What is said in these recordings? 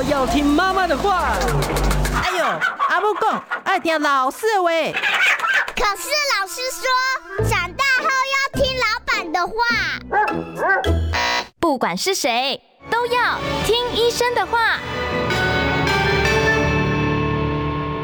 说要听妈妈的话。哎呦，阿母讲爱听老师的话。可是老师说，长大后要听老板的话。不管是谁，都要听医生的话。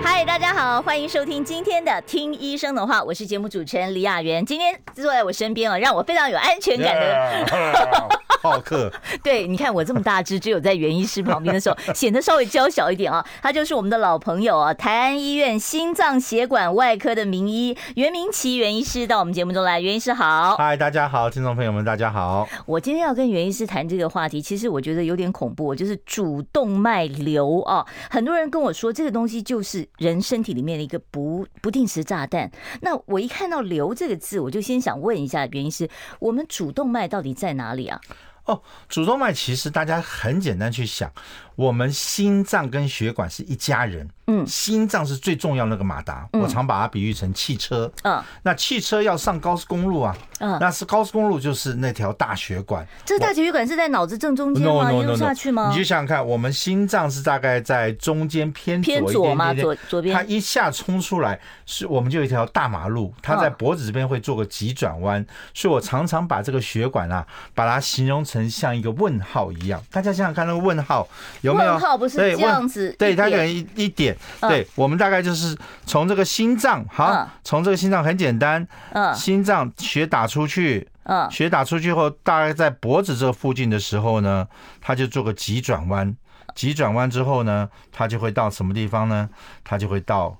嗨，大家好，欢迎收听今天的《听医生的话》，我是节目主持人李雅媛。今天坐在我身边啊，让我非常有安全感的。Yeah. 好客，对，你看我这么大只，只有在袁医师旁边的时候，显得稍微娇小一点啊。他就是我们的老朋友啊，台安医院心脏血管外科的名医袁明奇袁医师到我们节目中来。袁医师好，嗨，大家好，听众朋友们大家好。我今天要跟袁医师谈这个话题，其实我觉得有点恐怖，就是主动脉瘤啊。很多人跟我说，这个东西就是人身体里面的一个不不定时炸弹。那我一看到“瘤”这个字，我就先想问一下袁医师，我们主动脉到底在哪里啊？哦，主动脉其实大家很简单去想。我们心脏跟血管是一家人，嗯，心脏是最重要的那个马达，我常把它比喻成汽车，嗯，那汽车要上高速公路啊，嗯，那是高速公路就是那条大血管，这大血管是在脑子正中间吗？一路下去吗？你就想想看，我们心脏是大概在中间偏偏左吗？左左边，它一下冲出来，是我们就有一条大马路，它在脖子这边会做个急转弯，所以我常常把这个血管啊，把它形容成像一个问号一样，大家想想看那个问号。有没有？问号不是这样子，对，它可能一一点，对，我们大概就是从这个心脏，好，从这个心脏很简单，嗯，心脏血打出去，嗯，血打出去后，大概在脖子这附近的时候呢，它就做个急转弯，急转弯之后呢，它就会到什么地方呢？它就会到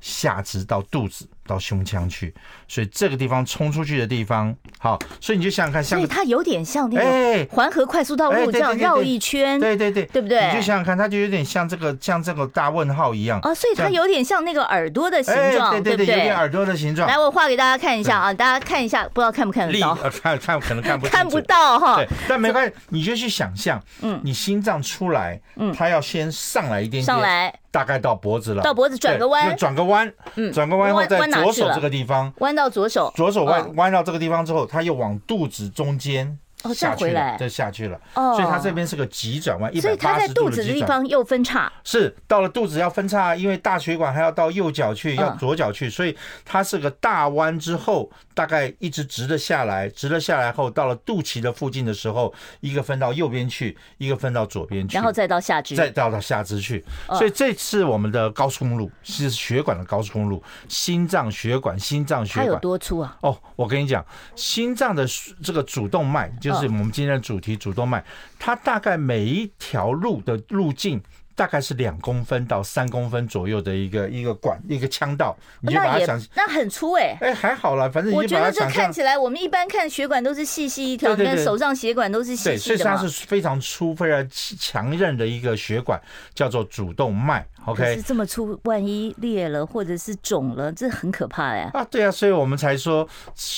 下肢，到肚子。到胸腔去，所以这个地方冲出去的地方，好，所以你就想想看，像所以它有点像那个环河快速道路这样绕一圈，对对对，对不对？你就想想看，它就有点像这个像这个大问号一样啊，所以它有点像那个耳朵的形状，对对对，有点耳朵的形状。来，我画给大家看一下啊，大家看一下，不知道看不看得到？看看可能看不看不到哈，但没关系，你就去想象，嗯，你心脏出来，嗯，它要先上来一点点，上来。大概到脖子了，到脖子转个弯，转个弯，嗯，转个弯后在左手这个地方，弯到左手，左手弯弯到这个地方之后，它又往肚子中间。哦，再回来，再下去了。哦，所以它这边是个急转弯，所以它在肚子的地方又分叉。是到了肚子要分叉，因为大血管还要到右脚去，要左脚去，所以它是个大弯之后，大概一直直的下来，直了下来后，到了肚脐的附近的时候，一个分到右边去，一个分到左边去，然后再到下肢，再到到下肢去。所以这次我们的高速公路是血管的高速公路，心脏血管，心脏血管它有多粗啊？哦，我跟你讲，心脏的这个主动脉就是我们今天的。主题主动脉，它大概每一条路的路径大概是两公分到三公分左右的一个一个管一个腔道，你就把它想那很粗哎哎还好了，反正我觉得这看起来我们一般看血管都是细细一条，但手上血管都是细细的，所以它是非常粗非常强韧的一个血管，叫做主动脉。OK，是这么粗，万一裂了或者是肿了，这很可怕呀。啊，对啊，所以我们才说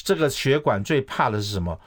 这个血管最怕的是什么？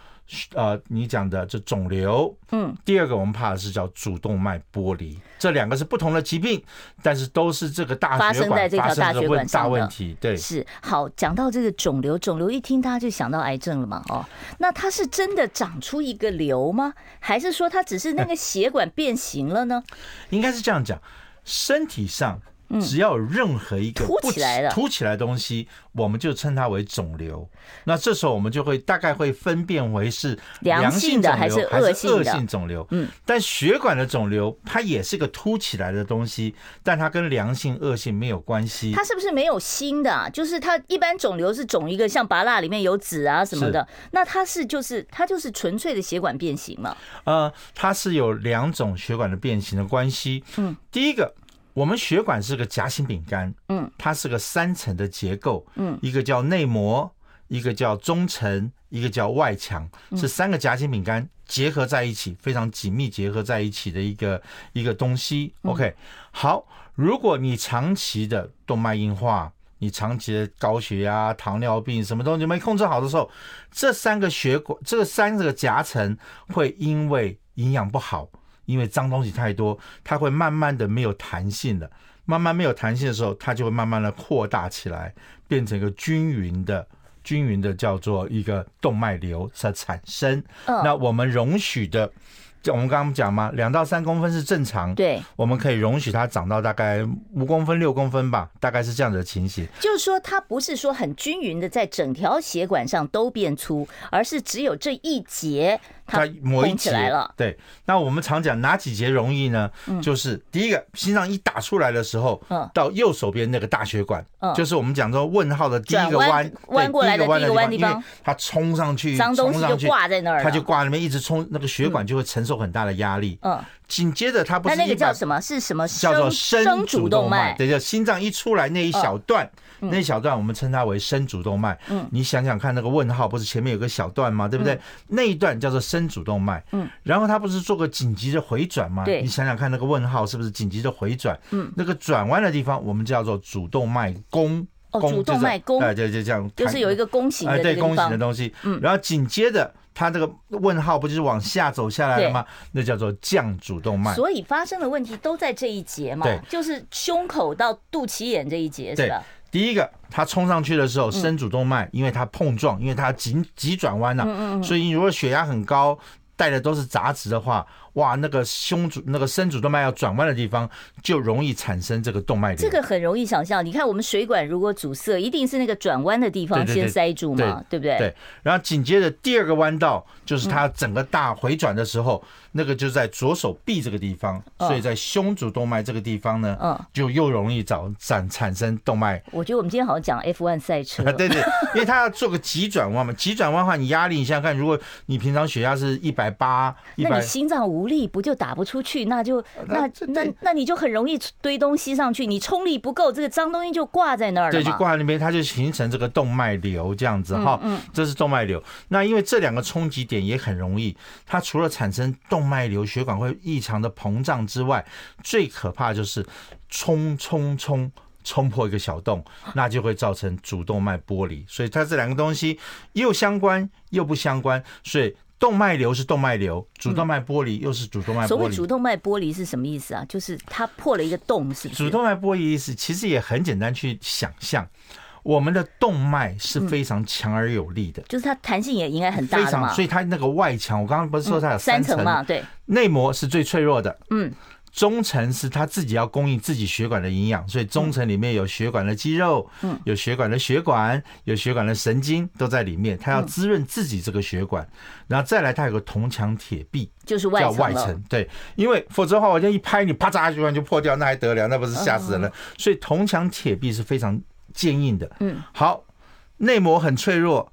呃，你讲的这肿瘤，嗯，第二个我们怕的是叫主动脉剥离，这两个是不同的疾病，但是都是这个大发生在这条大血管大问题。对，是好讲到这个肿瘤，肿瘤一听大家就想到癌症了嘛，哦，那它是真的长出一个瘤吗？还是说它只是那个血管变形了呢？应该是这样讲，身体上。只要有任何一个凸起来的凸起来的东西，我们就称它为肿瘤。那这时候我们就会大概会分辨为是良性的还是恶性恶性肿瘤。嗯，但血管的肿瘤它也是个凸起来的东西，但它跟良性恶性没有关系。它是不是没有心的啊？就是它一般肿瘤是肿一个像拔蜡里面有籽啊什么的，那它是就是它就是纯粹的血管变形嘛？呃，它是有两种血管的变形的关系。嗯，第一个。我们血管是个夹心饼干，嗯，它是个三层的结构，嗯，一个叫内膜，一个叫中层，一个叫外墙，是三个夹心饼干结合在一起，非常紧密结合在一起的一个一个东西。OK，好，如果你长期的动脉硬化，你长期的高血压、糖尿病，什么东西没控制好的时候，这三个血管，这三个夹层会因为营养不好。因为脏东西太多，它会慢慢的没有弹性的，慢慢没有弹性的时候，它就会慢慢的扩大起来，变成一个均匀的、均匀的叫做一个动脉瘤在产生。那我们容许的我们刚刚讲嘛，两到三公分是正常，对，我们可以容许它长到大概五公分、六公分吧，大概是这样的情形。就是说，它不是说很均匀的在整条血管上都变粗，而是只有这一节它某一节起了。对，那我们常讲哪几节容易呢？就是第一个，心脏一打出来的时候，到右手边那个大血管，就是我们讲说问号的第一个弯弯过来的第一个弯地方，它冲上去，脏东西就挂在那儿，它就挂那边一直冲，那个血管就会承受很大的压力。嗯，紧接着它不是那那个叫什么？是什么？叫做深主动脉。对，叫心脏一出来那一小段，那一小段我们称它为深主动脉。嗯，你想想看，那个问号不是前面有个小段吗？对不对？那一段叫做深主动脉。嗯，然后它不是做个紧急的回转吗？对，你想想看，那个问号是不是紧急的回转？嗯，那个转弯的地方我们叫做主动脉弓。哦，主动脉弓。哎，对，就这样，就是有一个弓形的对，弓形的东西。嗯，然后紧接着。它这个问号不就是往下走下来了吗？那叫做降主动脉。所以发生的问题都在这一节嘛？对，就是胸口到肚脐眼这一节，是吧？第一个，它冲上去的时候，深主动脉，因为它碰撞，因为它急急转弯呐，所以你如果血压很高，带的都是杂质的话。哇，那个胸主那个深主动脉要转弯的地方，就容易产生这个动脉瘤。这个很容易想象，你看我们水管如果阻塞，一定是那个转弯的地方先塞住嘛，对不对？对。然后紧接着第二个弯道，就是它整个大回转的时候，那个就在左手臂这个地方，所以在胸主动脉这个地方呢，嗯，就又容易找产产生动脉。我觉得我们今天好像讲 F1 赛车，对对，因为它要做个急转弯嘛，急转弯的话，你压力，你想想看，如果你平常血压是一百八，那你心脏无。力不就打不出去，那就那那那你就很容易堆东西上去，你冲力不够，这个脏东西就挂在那儿了。对，就挂在那边，它就形成这个动脉瘤这样子哈。嗯，这是动脉瘤。那因为这两个冲击点也很容易，它除了产生动脉瘤，血管会异常的膨胀之外，最可怕就是冲冲冲冲破一个小洞，那就会造成主动脉剥离。所以它这两个东西又相关又不相关，所以。动脉瘤是动脉瘤，主动脉剥离又是主动脉。所谓主动脉剥离是什么意思啊？就是它破了一个洞，是不是？主动脉剥离意思其实也很简单，去想象我们的动脉是非常强而有力的，就是它弹性也应该很大嘛。非常，所以它那个外墙，我刚刚不是说它有三层嘛？对，内膜是最脆弱的。嗯。中层是他自己要供应自己血管的营养，所以中层里面有血管的肌肉，嗯，有血管的血管，有血管的神经都在里面，它要滋润自己这个血管，然后再来它有个铜墙铁壁，就是外，叫外层，对，因为否则的话我这样一拍你啪嚓血管就破掉，那还得了？那不是吓死人了？所以铜墙铁壁是非常坚硬的，嗯，好，内膜很脆弱，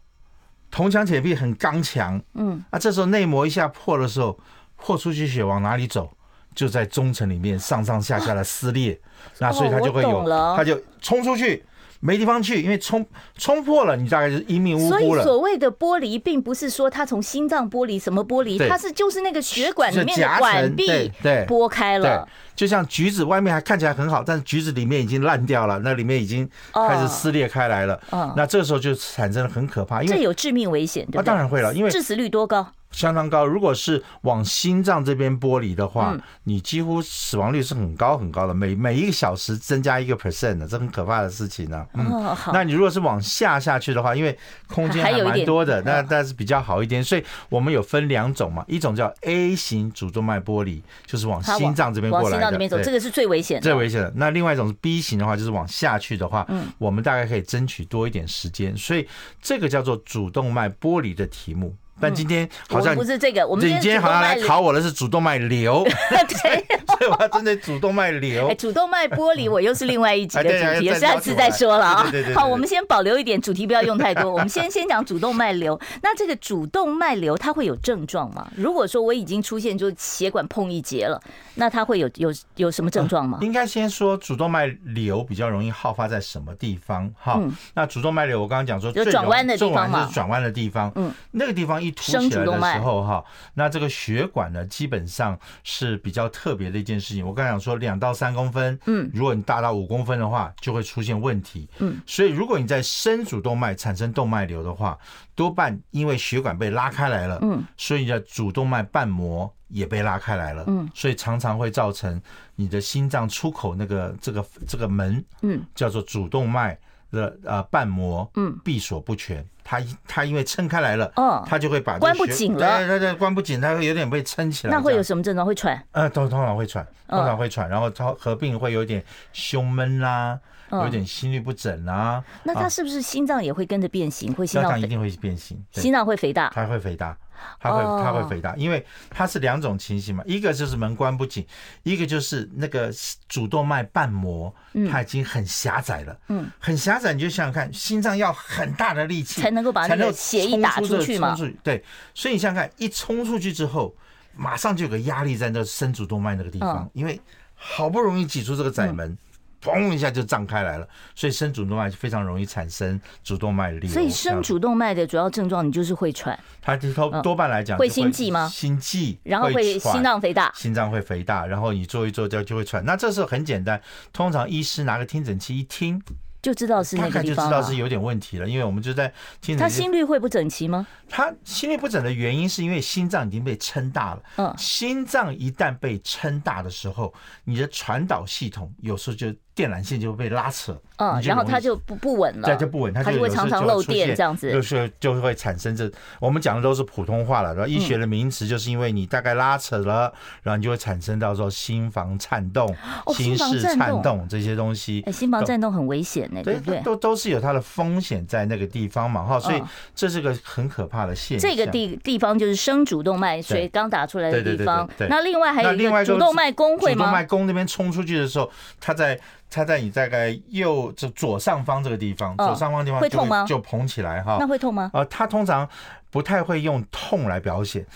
铜墙铁壁很刚强，嗯，啊，这时候内膜一下破的时候，破出去血往哪里走？就在中层里面上上下下的撕裂，那所以它就会有，它就冲出去，没地方去，因为冲冲破了，你大概就是一命呜呼了。所以所谓的剥离，并不是说它从心脏剥离什么剥离，它是就是那个血管里面的管壁对剥开了。就像橘子外面还看起来很好，但是橘子里面已经烂掉了，那里面已经开始撕裂开来了。嗯，那这时候就产生了很可怕，因为这有致命危险，对不对？啊，当然会了，因为致死率多高？相当高，如果是往心脏这边剥离的话，你几乎死亡率是很高很高的，每每一个小时增加一个 percent 的，这很可怕的事情呢。嗯，那你如果是往下下去的话，因为空间还蛮多的，那但是比较好一点，所以我们有分两种嘛，一种叫 A 型主动脉剥离，就是往心脏这边过来的，往心脏里面走，这个是最危险的，最危险的。那另外一种是 B 型的话，就是往下去的话，嗯，我们大概可以争取多一点时间，所以这个叫做主动脉剥离的题目。但今天好像不是这个，我们今天好像来考我的是主动脉瘤，对，所以我要针对主动脉瘤。哎，主动脉剥离，我又是另外一集的主题，下次再说了啊。好，我们先保留一点主题，不要用太多。我们先先讲主动脉瘤。那这个主动脉瘤它会有症状吗？如果说我已经出现就血管碰一截了，那它会有有有什么症状吗？应该先说主动脉瘤比较容易好发在什么地方？哈，那主动脉瘤我刚刚讲说，就转弯的地方嘛，转弯的地方，嗯，那个地方一。凸起来的时候哈，那这个血管呢，基本上是比较特别的一件事情。我刚才讲说两到三公分，嗯，如果你大到五公分的话，就会出现问题，嗯。所以如果你在深主动脉产生动脉瘤的话，多半因为血管被拉开来了，嗯，所以你的主动脉瓣膜也被拉开来了，嗯，所以常常会造成你的心脏出口那个这个这个门，嗯，叫做主动脉。的呃瓣膜嗯闭锁不全，它它因为撑开来了，嗯，它就会把关不紧了，对对对，关不紧，它会有点被撑起来。那会有什么症状？会喘？呃，通通常会喘，通常会喘，然后它合并会有点胸闷啦。有点心律不整啦，那它是不是心脏也会跟着变形？会心脏一定会变形，心脏会肥大，它会肥大，它会它会肥大，因为它是两种情形嘛，一个就是门关不紧，一个就是那个主动脉瓣膜它已经很狭窄了，嗯，很狭窄，你就想想看，心脏要很大的力气才能够把那个血液打出去嘛，对，所以你想想看，一冲出去之后，马上就有个压力在那深主动脉那个地方，因为好不容易挤出这个窄门。砰一下就胀开来了，所以生主动脉非常容易产生主动脉瘤。所以生主动脉的主要症状，你就是会喘。它多多半来讲会心悸吗？心悸，然后会心脏肥大，心脏会肥大，然后你做一做就就会喘。那这时候很简单，通常医师拿个听诊器一听。就知道是那个地方，就知道是有点问题了，因为我们就在听。他心率会不整齐吗？他心率不整的原因是因为心脏已经被撑大了。嗯，心脏一旦被撑大的时候，你的传导系统有时候就电缆线就会被拉扯。嗯，然后它就不不稳了。对，就不稳，它就会常常漏电这样子。就是就会产生这，我们讲的都是普通话了，然后医学的名词就是因为你大概拉扯了，然后你就会产生到说心房颤动、心室颤动这些东西。哎，心房颤动很危险。对对，都都是有它的风险在那个地方嘛，哈，所以这是个很可怕的现象。这个地地方就是生主动脉，所以刚打出来的地方。那另外还有一个主动脉弓会吗？主动脉弓那边冲出去的时候，它在它在你大概右这左上方这个地方，左上方地方会痛吗？就膨起来哈。那会痛吗？呃，它通常不太会用痛来表现。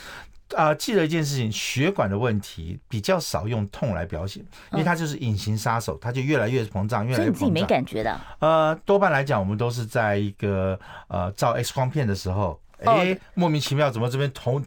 啊、呃，记得一件事情，血管的问题比较少用痛来表现，因为它就是隐形杀手，它就越来越膨胀，越来越膨胀。所以你自己没感觉的？呃，多半来讲，我们都是在一个呃照 X 光片的时候，哎、欸，莫名其妙怎么这边突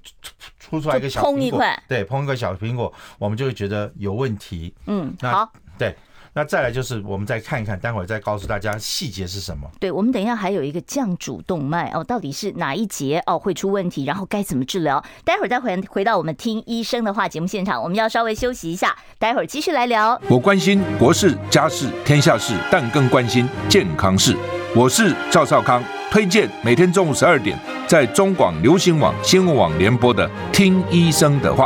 出出来一个小苹果？对，碰一个小苹果，我们就会觉得有问题。嗯，那好，对。那再来就是，我们再看一看，待会儿再告诉大家细节是什么。对，我们等一下还有一个降主动脉哦，到底是哪一节哦会出问题，然后该怎么治疗？待会儿再回回到我们听医生的话节目现场，我们要稍微休息一下，待会儿继续来聊。我关心国事、家事、天下事，但更关心健康事。我是赵少康，推荐每天中午十二点在中广流行网、新闻网联播的《听医生的话》。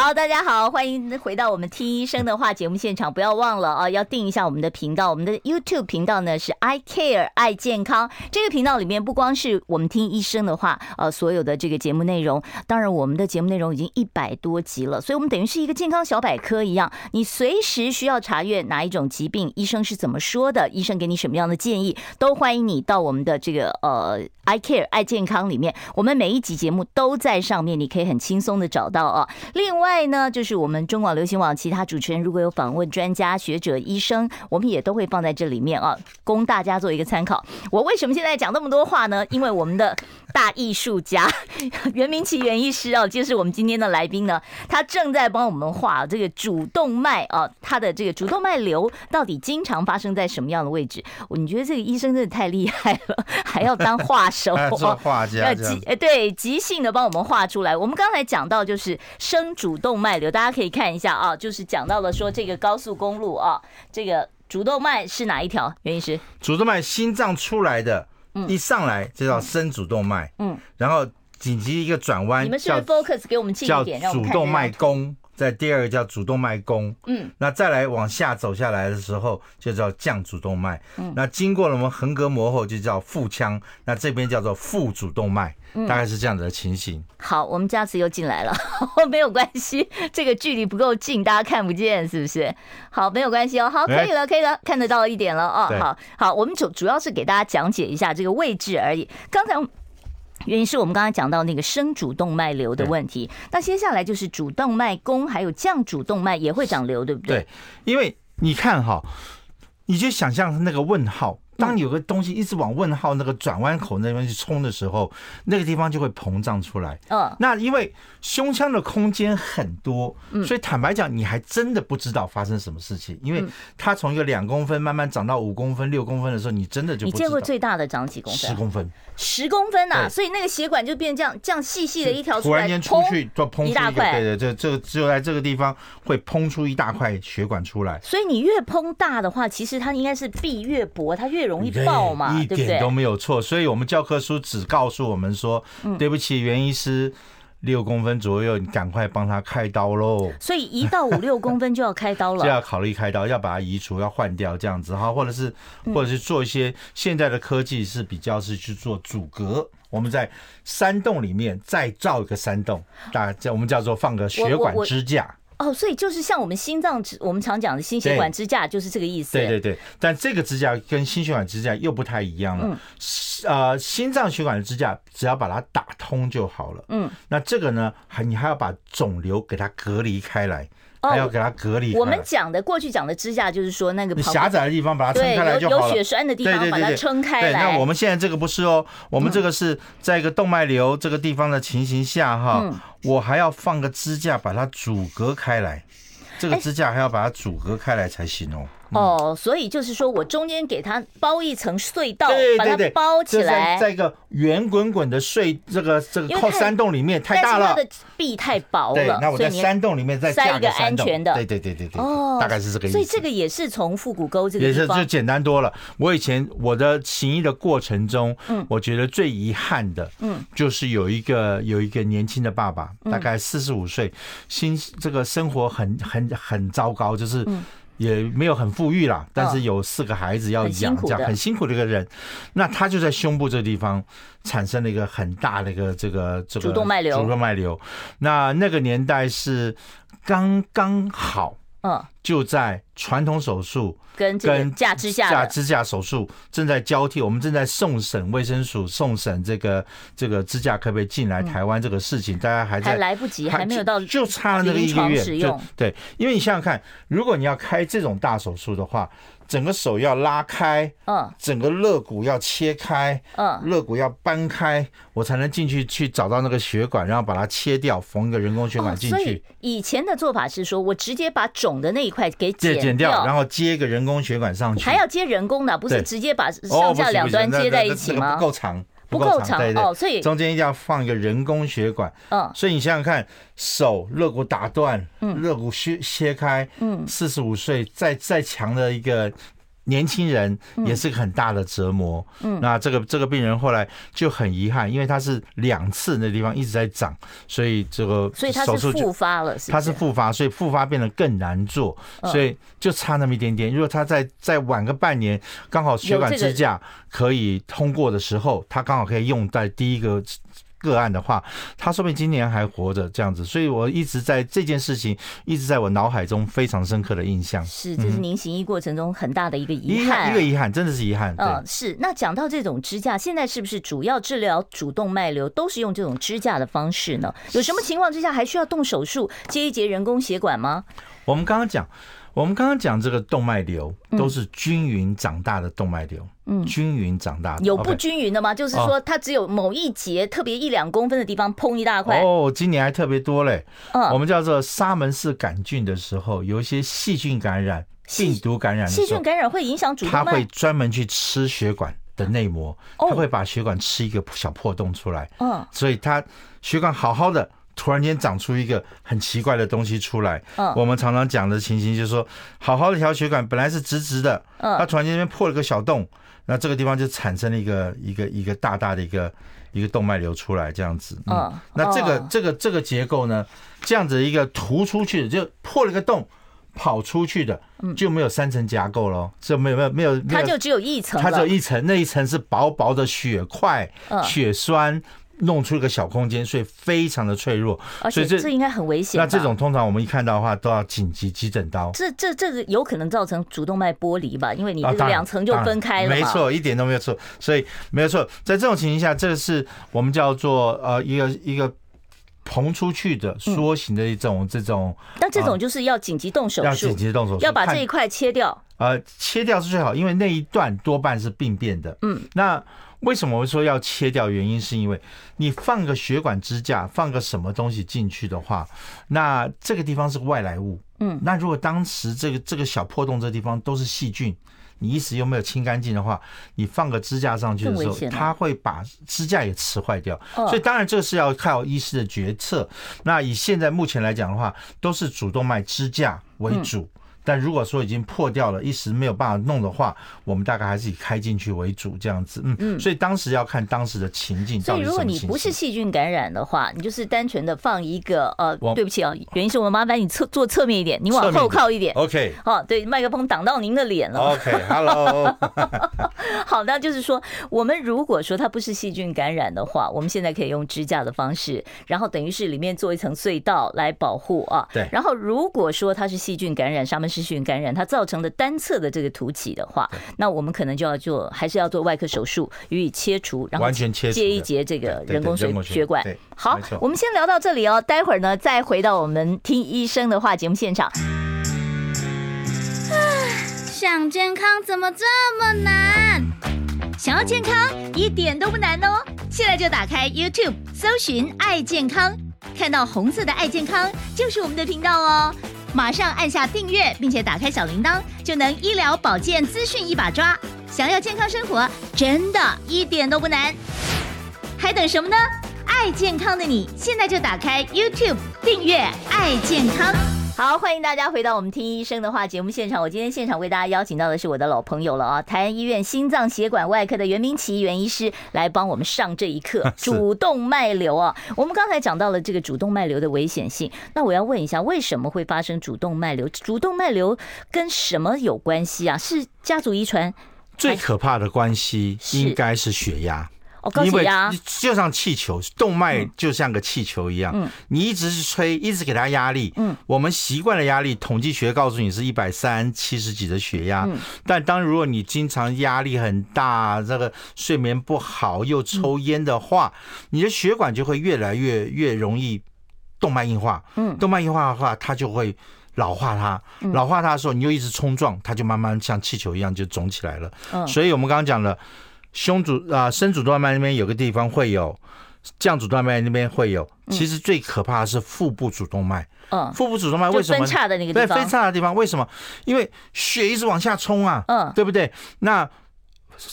好，大家好，欢迎回到我们听医生的话节目现场。不要忘了啊，要订一下我们的频道。我们的 YouTube 频道呢是 I Care 爱健康。这个频道里面不光是我们听医生的话，呃，所有的这个节目内容，当然我们的节目内容已经一百多集了，所以我们等于是一个健康小百科一样。你随时需要查阅哪一种疾病，医生是怎么说的，医生给你什么样的建议，都欢迎你到我们的这个呃 I Care 爱健康里面。我们每一集节目都在上面，你可以很轻松的找到啊。另外。另外呢，就是我们中广流行网其他主持人如果有访问专家学者、医生，我们也都会放在这里面啊，供大家做一个参考。我为什么现在讲那么多话呢？因为我们的大艺术家 袁明奇袁医师啊，就是我们今天的来宾呢，他正在帮我们画这个主动脉啊，他的这个主动脉瘤到底经常发生在什么样的位置？你觉得这个医生真的太厉害了，还要当画手，做画家，要即哎对，即兴的帮我们画出来。我们刚才讲到就是生主。主动脉瘤，大家可以看一下啊，就是讲到了说这个高速公路啊，这个主动脉是哪一条？袁医师，主动脉心脏出来的，一上来就叫深主动脉，嗯，然后紧急一个转弯，你们是 focus 给我们近一点，叫主动脉弓。在第二个叫主动脉弓，嗯，那再来往下走下来的时候就叫降主动脉，嗯，那经过了我们横膈膜后就叫腹腔，那这边叫做腹主动脉，大概是这样子的情形。好，我们加词又进来了，没有关系，这个距离不够近，大家看不见，是不是？好，没有关系哦，好，可以了，可以了，看得到一点了哦，好好，我们主主要是给大家讲解一下这个位置而已，刚才。原因是我们刚才讲到那个生主动脉瘤的问题，那接下来就是主动脉弓还有降主动脉也会长瘤，对不对？对，因为你看哈，你就想象那个问号当有个东西一直往问号那个转弯口那边去冲的时候，那个地方就会膨胀出来。嗯，那因为胸腔的空间很多，所以坦白讲，你还真的不知道发生什么事情，因为它从一个两公分慢慢长到五公分、六公分的时候，你真的就不知道。你见过最大的长几公分？十公分。十公分呐，所以那个血管就变这样，这样细细的一条，突然间出去就砰一大块。对对，这这只有在这个地方会砰出一大块血管出来。所以你越砰大的话，其实它应该是壁越薄，它越容易爆嘛，对不对？一点都没有错。所以我们教科书只告诉我们说，对不起，袁医师。六公分左右，你赶快帮他开刀喽。所以一到五六公分就要开刀了，就要考虑开刀，要把它移除，要换掉这样子哈，或者是或者是做一些现在的科技是比较是去做阻隔，我们在山洞里面再造一个山洞，大家我们叫做放个血管支架。哦，所以就是像我们心脏支，我们常讲的心血管支架，就是这个意思。对对对，但这个支架跟心血管支架又不太一样了。嗯，呃，心脏血管的支架只要把它打通就好了。嗯，那这个呢，还你还要把肿瘤给它隔离开来。还要给它隔离。我们讲的过去讲的支架，就是说那个狭窄的地方把它撑开来就好了。有血栓的地方把它撑开来。对，那我们现在这个不是哦，我们这个是在一个动脉瘤这个地方的情形下哈，我还要放个支架把它阻隔开来。这个支架还要把它阻隔开来才行哦。哦，所以就是说我中间给它包一层隧道，把它包起来，在一个圆滚滚的隧这个这个靠山洞里面太大了，它的壁太薄了。对，那我在山洞里面再塞一个安全的。对对对对对，哦，大概是这个意思。所以这个也是从复古沟这个也是就简单多了。我以前我的行医的过程中，嗯，我觉得最遗憾的，嗯，就是有一个有一个年轻的爸爸，大概四十五岁，心这个生活很很很糟糕，就是。也没有很富裕啦，但是有四个孩子要养，这样很辛苦的一个人。那他就在胸部这个地方产生了一个很大的一个这个这个主动脉瘤。主动脉瘤。那那个年代是刚刚好。嗯，就在传统手术跟跟架支架架支架手术正在交替，我们正在送审卫生署送审这个这个支架可不可以进来台湾这个事情，大家还在还来不及，还没有到就差了那个一个月，就对，因为你想想看，如果你要开这种大手术的话。整个手要拉开，嗯，整个肋骨要切开，嗯，肋骨要搬开，我才能进去去找到那个血管，然后把它切掉，缝一个人工血管进去。哦，所以以前的做法是说，我直接把肿的那一块给剪掉，剪掉，然后接一个人工血管上去。还要接人工的，不是直接把上下两端接在一起吗？不够长。不够长哦，所以中间一定要放一个人工血管。嗯，所以你想想看，手肋骨打断，嗯，肋骨切切开，嗯，四十五岁再再强的一个年轻人也是个很大的折磨。嗯，那这个这个病人后来就很遗憾，因为他是两次那地方一直在长，所以这个所以他是复发了，他是复发，所以复发变得更难做，所以就差那么一点点。如果他再再晚个半年，刚好血管支架可以通过的时候，他刚好可以用在第一个。个案的话，他说不定今年还活着这样子，所以我一直在这件事情一直在我脑海中非常深刻的印象。是，这是您行医过程中很大的一个遗憾，一个遗憾，真的是遗憾。嗯，是。那讲到这种支架，现在是不是主要治疗主动脉瘤都是用这种支架的方式呢？有什么情况之下还需要动手术接一节人工血管吗？我们刚刚讲。我们刚刚讲这个动脉瘤都是均匀长大的动脉瘤，嗯，均匀长大的有不均匀的吗？就是说它只有某一节特别一两公分的地方砰一大块哦，今年还特别多嘞。嗯，我们叫做沙门氏杆菌的时候，有一些细菌感染、病毒感染，细菌感染会影响主动脉，它会专门去吃血管的内膜，它会把血管吃一个小破洞出来。嗯，所以它血管好好的。突然间长出一个很奇怪的东西出来，嗯，我们常常讲的情形就是说，好好的一条血管本来是直直的，嗯，它突然间破了个小洞，那这个地方就产生了一个一个一个大大的一个一个动脉瘤出来，这样子，嗯，那这个这个这个结构呢，这样子一个突出去的，就破了个洞跑出去的，就没有三层夹构了，就没有没有没有，它就只有一层，它只有一层，那一层是薄薄的血块、血栓。弄出一个小空间，所以非常的脆弱，而且这这应该很危险。那这种通常我们一看到的话，都要紧急急诊刀。这这这个有可能造成主动脉剥离吧？因为你这两层就分开了。没错，一点都没有错。所以没有错，在这种情形下，这是我们叫做呃一个一个膨出去的缩形的一种这种。那这种就是要紧急动手术，要紧急动手术，要把这一块切掉。呃，切掉是最好，因为那一段多半是病变的。嗯，那为什么我说要切掉？原因是因为你放个血管支架，放个什么东西进去的话，那这个地方是外来物。嗯，那如果当时这个这个小破洞这地方都是细菌，你一时又没有清干净的话，你放个支架上去的时候，它会把支架也吃坏掉。所以当然这个是要靠医师的决策。那以现在目前来讲的话，都是主动脉支架为主。但如果说已经破掉了，一时没有办法弄的话，我们大概还是以开进去为主，这样子。嗯嗯。所以当时要看当时的情境。所以如果你不是细菌感染的话，你就是单纯的放一个呃，对不起啊，袁医生，我麻烦你侧坐侧面一点，你往后靠一点。OK。好，对，麦克风挡到您的脸了。OK，Hello。好，那就是说，我们如果说它不是细菌感染的话，我们现在可以用支架的方式，然后等于是里面做一层隧道来保护啊。对。然后如果说它是细菌感染，上面是。细菌感染它造成的单侧的这个凸起的话，那我们可能就要做，还是要做外科手术予以切除，然后切接一节这个人工血血管。好，我们先聊到这里哦，待会儿呢再回到我们听医生的话节目现场。想健康怎么这么难？想要健康一点都不难哦，现在就打开 YouTube 搜寻“爱健康”，看到红色的“爱健康”就是我们的频道哦。马上按下订阅，并且打开小铃铛，就能医疗保健资讯一把抓。想要健康生活，真的一点都不难，还等什么呢？爱健康的你，现在就打开 YouTube 订阅“爱健康”。好，欢迎大家回到我们听医生的话节目现场。我今天现场为大家邀请到的是我的老朋友了啊，台安医院心脏血管外科的袁明奇袁医师来帮我们上这一课。主动脉瘤啊，我们刚才讲到了这个主动脉瘤的危险性，那我要问一下，为什么会发生主动脉瘤？主动脉瘤跟什么有关系啊？是家族遗传？最可怕的关系应该是血压。因为就像气球，动脉就像个气球一样，你一直是吹，一直给它压力。嗯，我们习惯了压力，统计学告诉你是一百三七十几的血压。但当如果你经常压力很大，这个睡眠不好又抽烟的话，你的血管就会越来越越容易动脉硬化。嗯，动脉硬化的话，它就会老化它。老化它的时候，你又一直冲撞，它就慢慢像气球一样就肿起来了。嗯，所以我们刚刚讲了。胸主啊，深主动脉那边有个地方会有，降主动脉那边会有。其实最可怕的是腹部主动脉。嗯，腹部主动脉为什么？分叉的那个地方。对，分叉的地方为什么？因为血一直往下冲啊。嗯，对不对？那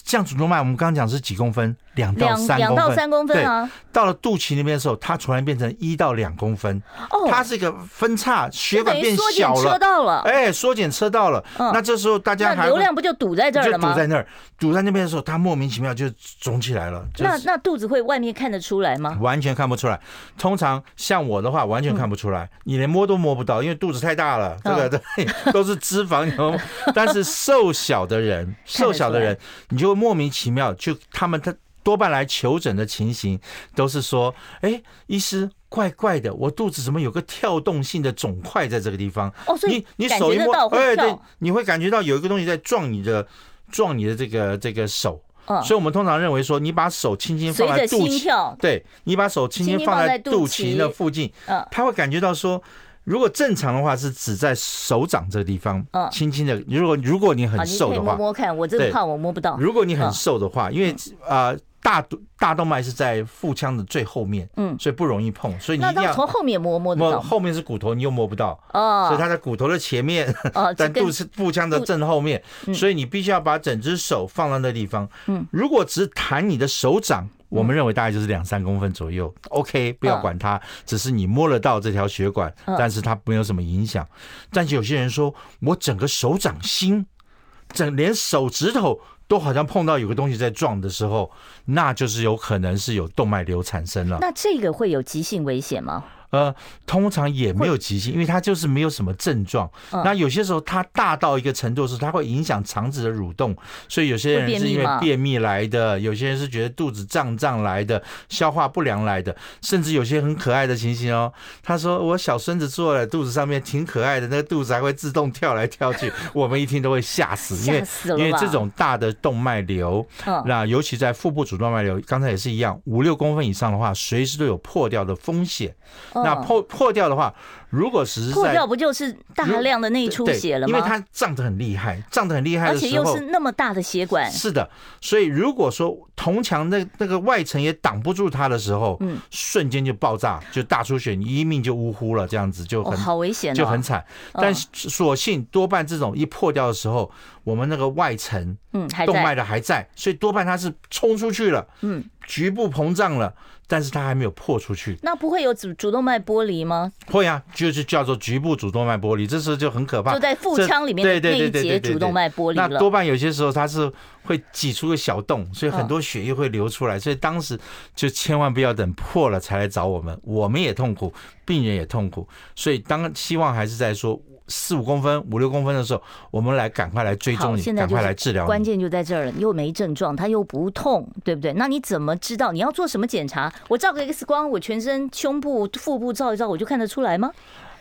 降主动脉，我们刚刚讲是几公分？两到三公分，两到三公分啊！到了肚脐那边的时候，它突然变成一到两公分。哦，它是一个分叉，血管变小了。车道了，哎，缩减车道了。嗯，那这时候大家还流量不就堵在这儿了吗？堵在那儿，堵在那边的时候，它莫名其妙就肿起来了。那那肚子会外面看得出来吗？完全看不出来。通常像我的话，完全看不出来，你连摸都摸不到，因为肚子太大了。这个 对，都是脂肪。但是瘦小的人，瘦小的人，你就会莫名其妙，就他们他。多半来求诊的情形都是说，哎，医师怪怪的，我肚子怎么有个跳动性的肿块在这个地方？哦，所以你你手一摸，哎，对，你会感觉到有一个东西在撞你的撞你的这个这个手。嗯，所以我们通常认为说，你把手轻轻放在肚脐，对，你把手轻轻放在肚脐的附近，嗯，他会感觉到说。如果正常的话是指在手掌这个地方，嗯，轻轻的。如果如果你很瘦的话，摸摸看，我这个怕我摸不到。如果你很瘦的话，因为啊大大动脉是在腹腔的最后面，嗯，所以不容易碰，所以你一定要从后面摸摸得到。后面是骨头，你又摸不到哦，所以它在骨头的前面，在肚脐腹腔的正后面，所以你必须要把整只手放到那地方。嗯，如果只是弹你的手掌。我们认为大概就是两三公分左右，OK，不要管它，只是你摸得到这条血管，但是它没有什么影响。但是有些人说，我整个手掌心，整连手指头都好像碰到有个东西在撞的时候，那就是有可能是有动脉瘤产生了。那这个会有急性危险吗？呃，通常也没有急性，因为它就是没有什么症状。那有些时候它大到一个程度是它会影响肠子的蠕动，所以有些人是因为便秘来的，有些人是觉得肚子胀胀来的，消化不良来的，甚至有些很可爱的情形哦。他说我小孙子坐在肚子上面挺可爱的，那个肚子还会自动跳来跳去，我们一听都会吓死，因为因为这种大的动脉瘤，那尤其在腹部主动脉瘤，刚才也是一样，五六公分以上的话，随时都有破掉的风险。那破破掉的话，如果实在破掉，不就是大量的内出血了吗？因为它胀得很厉害，胀得很厉害的时候，而且又是那么大的血管。是的，所以如果说铜墙那那个外层也挡不住它的时候，嗯，瞬间就爆炸，就大出血，你一命就呜呼了，这样子就很好危险，就很惨。但所幸多半这种一破掉的时候，我们那个外层嗯动脉的还在，所以多半它是冲出去了，嗯，局部膨胀了。但是它还没有破出去，那不会有主主动脉剥离吗？会啊，就是叫做局部主动脉剥离，这时候就很可怕，就在腹腔里面的那一节主动脉剥离了。那多半有些时候它是会挤出个小洞，所以很多血液会流出来，所以当时就千万不要等破了才来找我们，我们也痛苦，病人也痛苦，所以当希望还是在说。四五公分、五六公分的时候，我们来赶快来追踪你，赶快来治疗。关键就在这儿了，又没症状，它又不痛，对不对？那你怎么知道？你要做什么检查？我照个 X 光，我全身、胸部、腹部照一照，我就看得出来吗？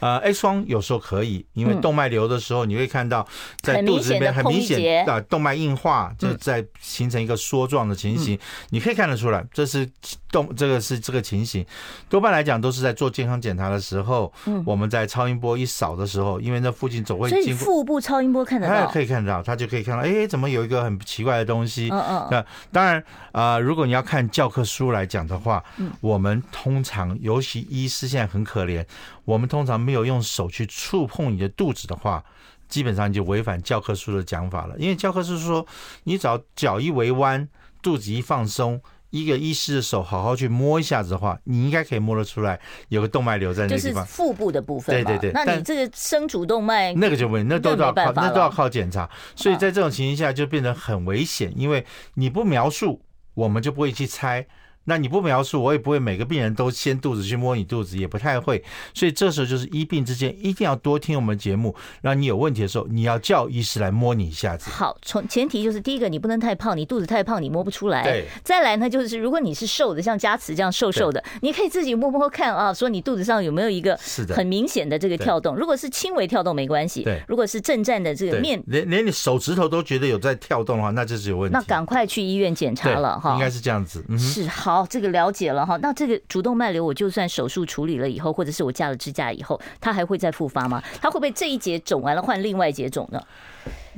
呃，X 光有时候可以，因为动脉瘤的时候，你会看到在肚子里面很明显的动脉硬化，就在形成一个缩状的情形，你可以看得出来，这是动，这个是这个情形。多半来讲都是在做健康检查的时候，我们在超音波一扫的时候，因为那附近总会经过，腹部超音波看得到，可以看到，他就可以看到，哎，怎么有一个很奇怪的东西？嗯嗯。那当然，啊，如果你要看教科书来讲的话，我们通常，尤其医师现在很可怜。我们通常没有用手去触碰你的肚子的话，基本上就违反教科书的讲法了。因为教科书说，你只要脚一微弯，肚子一放松，一个医师的手好好去摸一下子的话，你应该可以摸得出来有个动脉瘤在那个地方，就是腹部的部分。对对对，那你这个生主动脉，那个就问，那都要靠，那都要靠检查。所以在这种情形下就变得很危险，因为你不描述，我们就不会去猜。那你不描述，我也不会每个病人都掀肚子去摸你肚子，也不太会。所以这时候就是医病之间一定要多听我们节目，让你有问题的时候，你要叫医师来摸你一下子。好，从前提就是第一个，你不能太胖，你肚子太胖你摸不出来。对。再来呢，就是如果你是瘦的，像佳慈这样瘦瘦的，你可以自己摸摸看啊，说你肚子上有没有一个很明显的这个跳动。如果是轻微跳动没关系。对。如果是正站的这个面，连连你手指头都觉得有在跳动的话，那就是有问题。那赶快去医院检查了哈。应该是这样子。嗯。是好，哦这个。了解了哈，那这个主动脉瘤，我就算手术处理了以后，或者是我架了支架以后，它还会再复发吗？它会不会这一节肿完了换另外一节肿呢？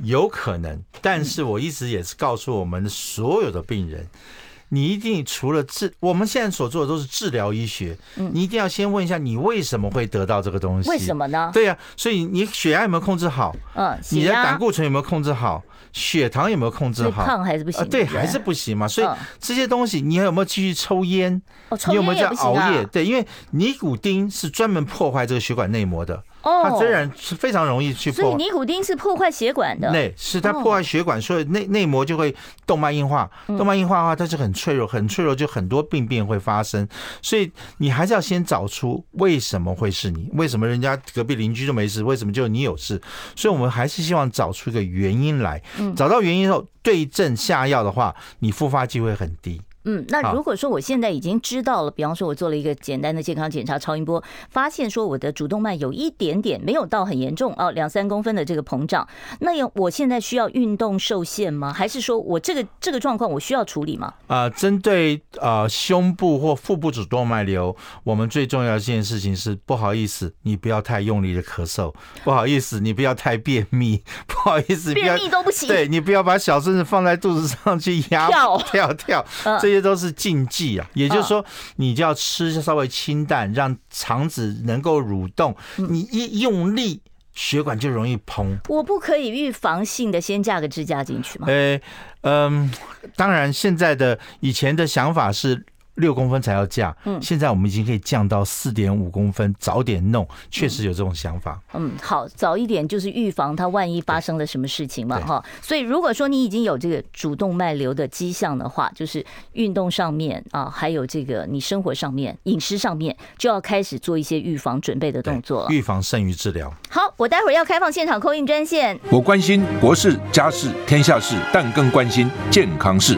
有可能，但是我一直也是告诉我们所有的病人，你一定除了治，我们现在所做的都是治疗医学，你一定要先问一下你为什么会得到这个东西？为什么呢？对呀，所以你血压有没有控制好？嗯，你的胆固醇有没有控制好？血糖有没有控制好？胖还是不行？对，还是不行嘛。所以这些东西，你还有没有继续抽烟？你有没有在熬夜？对，因为尼古丁是专门破坏这个血管内膜的。它虽然是非常容易去破，所以尼古丁是破坏血管的。对，是它破坏血管，所以内内膜就会动脉硬化。动脉硬化的话，它是很脆弱，很脆弱，就很多病变会发生。所以你还是要先找出为什么会是你，为什么人家隔壁邻居都没事，为什么就你有事？所以我们还是希望找出一个原因来。找到原因后，对症下药的话，你复发机会很低。嗯，那如果说我现在已经知道了，比方说我做了一个简单的健康检查，超音波发现说我的主动脉有一点点没有到很严重哦，两三公分的这个膨胀，那要我现在需要运动受限吗？还是说我这个这个状况我需要处理吗？啊，针对呃胸部或腹部主动脉瘤，我们最重要的一件事情是不好意思，你不要太用力的咳嗽，不好意思，你不要太便秘，不好意思，便秘都不行，对，你不要把小孙子放在肚子上去压跳跳跳，这些。这都是禁忌啊，也就是说，你就要吃稍微清淡，让肠子能够蠕动。你一用力，血管就容易膨。我不可以预防性的先架个支架进去吗？呃，嗯，当然，现在的以前的想法是。六公分才要降，嗯，现在我们已经可以降到四点五公分，早点弄，确实有这种想法。嗯，好，早一点就是预防它万一发生了什么事情嘛，哈。所以如果说你已经有这个主动脉瘤的迹象的话，就是运动上面啊，还有这个你生活上面、饮食上面，就要开始做一些预防准备的动作了。预防胜于治疗。好，我待会儿要开放现场 call in 专线。我关心国事、家事、天下事，但更关心健康事。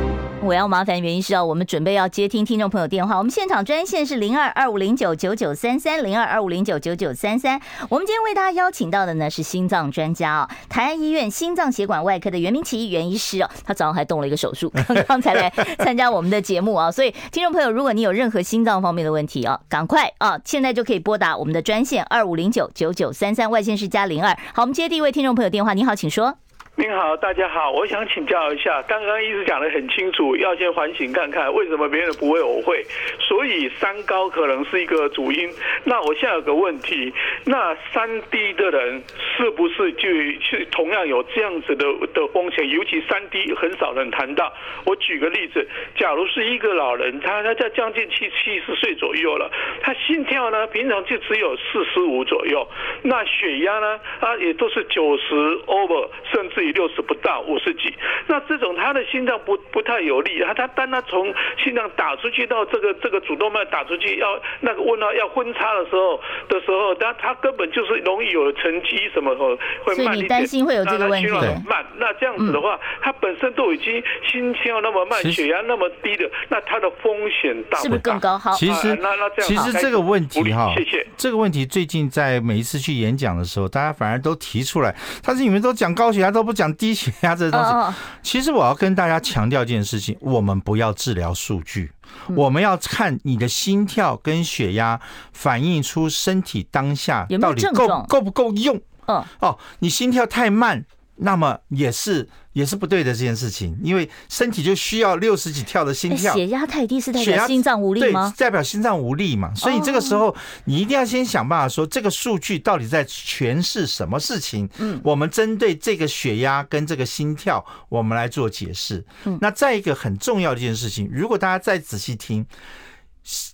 我要麻烦原因是要我们准备要接听听众朋友电话。我们现场专线是零二二五零九九九三三零二二五零九九九三三。我们今天为大家邀请到的呢是心脏专家啊，台安医院心脏血管外科的袁明奇袁医师哦，他早上还动了一个手术，刚刚才来参加我们的节目啊。所以听众朋友，如果你有任何心脏方面的问题啊，赶快啊，现在就可以拨打我们的专线二五零九九九三三，外线是加零二。好，我们接第一位听众朋友电话，你好，请说。您好，大家好，我想请教一下，刚刚一直讲得很清楚，要先反省看看为什么别人不会，我会，所以三高可能是一个主因。那我现在有个问题，那三低的人是不是就是同样有这样子的的风险？尤其三低很少人谈到。我举个例子，假如是一个老人，他他在将近七七十岁左右了，他心跳呢平常就只有四十五左右，那血压呢啊也都是九十 over，甚至于。六十不到五十几，那这种他的心脏不不太有力，他他当他从心脏打出去到这个这个主动脉打出去要那个问到要分叉的时候的时候，他他根本就是容易有沉积什么会慢一点，所以你担心会有这个问题？慢，那这样子的话，他本身都已经心跳那么慢，血压那么低的，那他的风险大不大？是不是更高？好，其实那那这样，其实这个问题哈，谢谢。这个问题最近在每一次去演讲的时候，大家反而都提出来，他是你们都讲高血压都不讲。讲低血压这个东西，其实我要跟大家强调一件事情：我们不要治疗数据，我们要看你的心跳跟血压反映出身体当下到底够够不够用。嗯，哦，你心跳太慢，那么也是。也是不对的这件事情，因为身体就需要六十几跳的心跳。血压太低是代表心脏无力吗？对，代表心脏无力嘛。所以这个时候你一定要先想办法说，这个数据到底在诠释什么事情？嗯，我们针对这个血压跟这个心跳，我们来做解释。嗯，那再一个很重要的一件事情，如果大家再仔细听，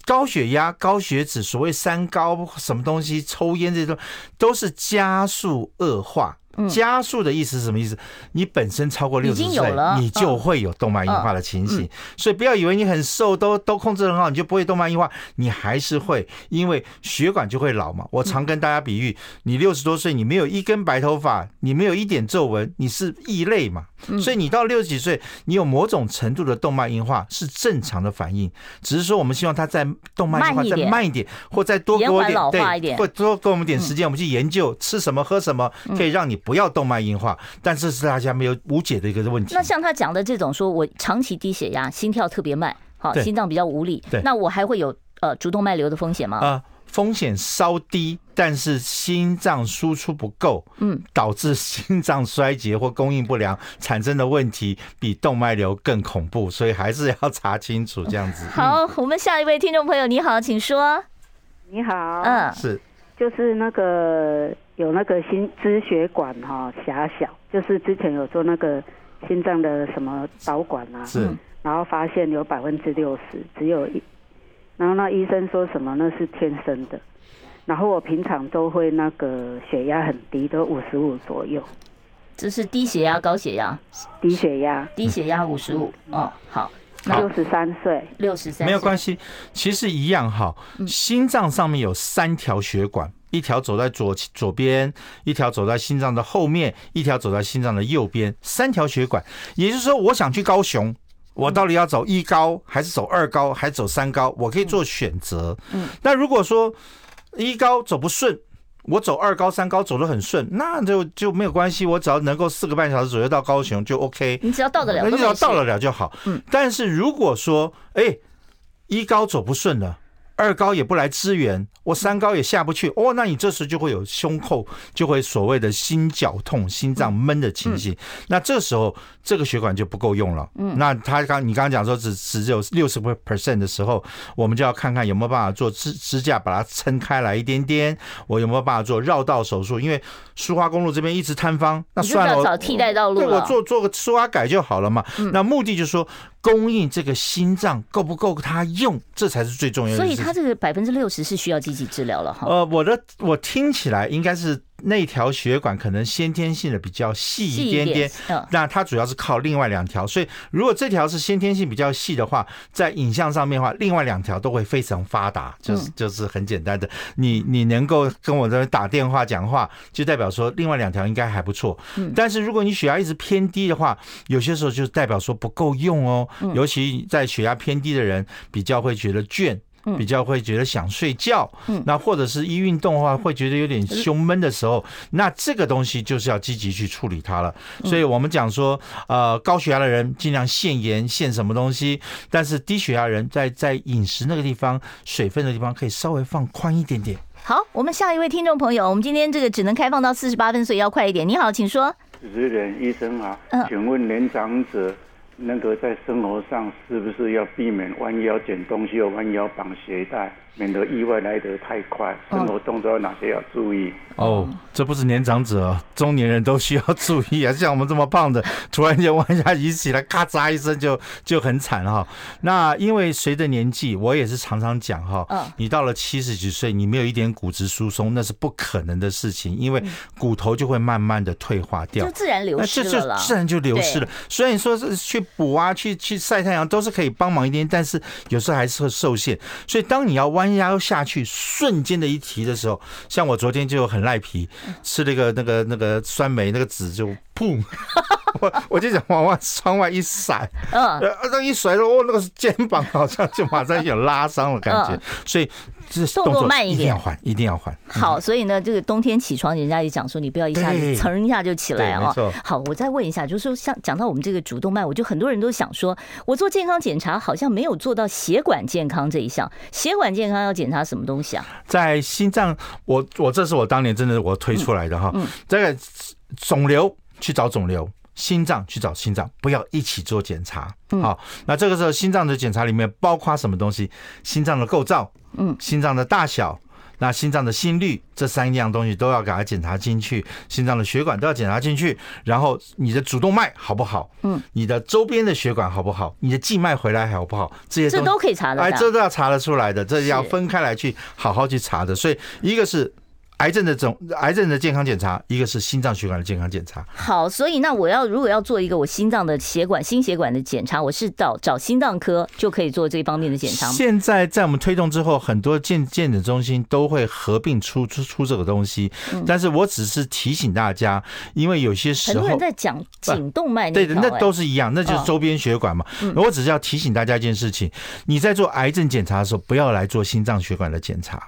高血压、高血脂，所谓三高，什么东西，抽烟这些都都是加速恶化。加速的意思是什么意思？你本身超过六十岁，你就会有动脉硬化的情形。所以不要以为你很瘦，都都控制很好，你就不会动脉硬化，你还是会，因为血管就会老嘛。我常跟大家比喻，你六十多岁，你没有一根白头发，你没有一点皱纹，你是异类嘛。所以你到六十几岁，你有某种程度的动脉硬化是正常的反应，只是说我们希望它在动脉硬化再慢一点，或再多给我点，对，或多给我们点时间，我们去研究吃什么喝什么可以让你。不要动脉硬化，但这是大家没有无解的一个问题。那像他讲的这种，说我长期低血压，心跳特别慢，好，心脏比较无力，那我还会有呃主动脉瘤的风险吗？呃，风险稍低，但是心脏输出不够，嗯，导致心脏衰竭或供应不良产生的问题，比动脉瘤更恐怖，所以还是要查清楚这样子。好，我们下一位听众朋友，你好，请说。你好，嗯，是，就是那个。有那个心支血管哈狭小，就是之前有做那个心脏的什么导管啊，是，然后发现有百分之六十只有一，然后那医生说什么那是天生的，然后我平常都会那个血压很低，都五十五左右。这是低血压高血压？低血压，低血压五十五哦，好，六十三岁，六十三，没有关系，其实一样哈，心脏上面有三条血管。一条走在左左边，一条走在心脏的后面，一条走在心脏的右边，三条血管。也就是说，我想去高雄，我到底要走一高，还是走二高，还是走三高？我可以做选择。嗯，那如果说一高走不顺，我走二高、三高走得很顺，那就就没有关系。我只要能够四个半小时左右到高雄就 OK。你只要到得了，你只要到得了就好。嗯，但是如果说哎一高走不顺了。二高也不来支援，我三高也下不去，哦，那你这时就会有胸口就会所谓的心绞痛、心脏闷的情形。那这时候这个血管就不够用了。嗯，那他刚你刚刚讲说只只有六十 percent 的时候，我们就要看看有没有办法做支支架把它撑开来一点点，我有没有办法做绕道手术？因为苏花公路这边一直坍方，那算了，找替代道路，对，我做做个苏花改就好了嘛。那目的就是说。供应这个心脏够不够他用，这才是最重要的。所以，他这个百分之六十是需要积极治疗了哈。呃，我的我听起来应该是。那条血管可能先天性的比较细一点点，那它主要是靠另外两条，所以如果这条是先天性比较细的话，在影像上面的话，另外两条都会非常发达，就是就是很简单的，你你能够跟我这边打电话讲话，就代表说另外两条应该还不错。嗯但是如果你血压一直偏低的话，有些时候就代表说不够用哦，尤其在血压偏低的人比较会觉得倦。比较会觉得想睡觉，那或者是一运动的话，会觉得有点胸闷的时候，那这个东西就是要积极去处理它了。所以我们讲说，呃，高血压的人尽量限盐限什么东西，但是低血压人在在饮食那个地方、水分的地方可以稍微放宽一点点。好，我们下一位听众朋友，我们今天这个只能开放到四十八分，所以要快一点。你好，请说。主持人，医生好，请问年长者。那个在生活上是不是要避免弯腰捡东西，或弯腰绑鞋带，免得意外来得太快？生活动作有哪些要注意？哦，这不是年长者，中年人都需要注意啊！像我们这么胖的，突然间弯下一起来，咔嚓一声就就很惨哈。那因为随着年纪，我也是常常讲哈，你到了七十几岁，你没有一点骨质疏松，那是不可能的事情，因为骨头就会慢慢的退化掉，就自然流失了，这就自然就流失了。所以你说是去补啊，去去晒太阳都是可以帮忙一点，但是有时候还是会受限。所以当你要弯腰下去，瞬间的一提的时候，像我昨天就很。赖皮吃那个那个那个酸梅那个籽就砰，我我就想往外窗外一闪，嗯，那一甩，哦，那个肩膀好像就马上有拉伤的感觉，所以。动作慢一点，一定要换，一定要换。好，所以呢，这个冬天起床，人家也讲说，你不要一下子蹭一下就起来啊。好，我再问一下，就是说，像讲到我们这个主动脉，我就很多人都想说，我做健康检查好像没有做到血管健康这一项。血管健康要检查什么东西啊？在心脏，我我这是我当年真的我推出来的哈。这个肿瘤去找肿瘤，心脏去找心脏，不要一起做检查。好，那这个时候心脏的检查里面包括什么东西？心脏的构造。嗯，心脏的大小，那心脏的心率，这三样东西都要给它检查进去，心脏的血管都要检查进去，然后你的主动脉好不好？嗯，你的周边的血管好不好？你的静脉回来好不好？这些这都可以查的，哎，这都要查得出来的，这要分开来去好好去查的。所以一个是。癌症的总癌症的健康检查，一个是心脏血管的健康检查。好，所以那我要如果要做一个我心脏的血管心血管的检查，我是找找心脏科就可以做这方面的检查吗？现在在我们推动之后，很多健健诊中心都会合并出出出这个东西。但是我只是提醒大家，因为有些时候很多人在讲颈动脉，对的，那都是一样，那就是周边血管嘛。我只是要提醒大家一件事情：你在做癌症检查的时候，不要来做心脏血管的检查。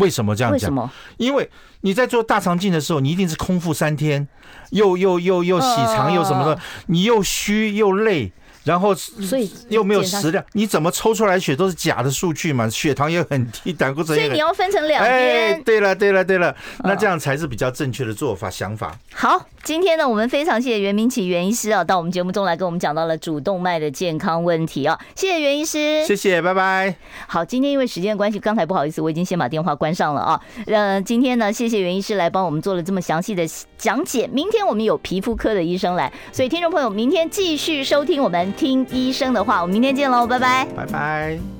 为什么这样讲？为什么？因为你在做大肠镜的时候，你一定是空腹三天，又又又又洗肠又什么的，你又虚又累。然后，所以又没有食量，你怎么抽出来血都是假的数据嘛？血糖也很低，胆固醇也很。所以你要分成两边。哎，对了，对了，对了，那这样才是比较正确的做法想法。好，今天呢，我们非常谢谢袁明启袁医师啊，到我们节目中来跟我们讲到了主动脉的健康问题啊，谢谢袁医师，谢谢，拜拜。好，今天因为时间的关系，刚才不好意思，我已经先把电话关上了啊。呃，今天呢，谢谢袁医师来帮我们做了这么详细的讲解。明天我们有皮肤科的医生来，所以听众朋友，明天继续收听我们听医生的话，我们明天见喽，拜拜，拜拜。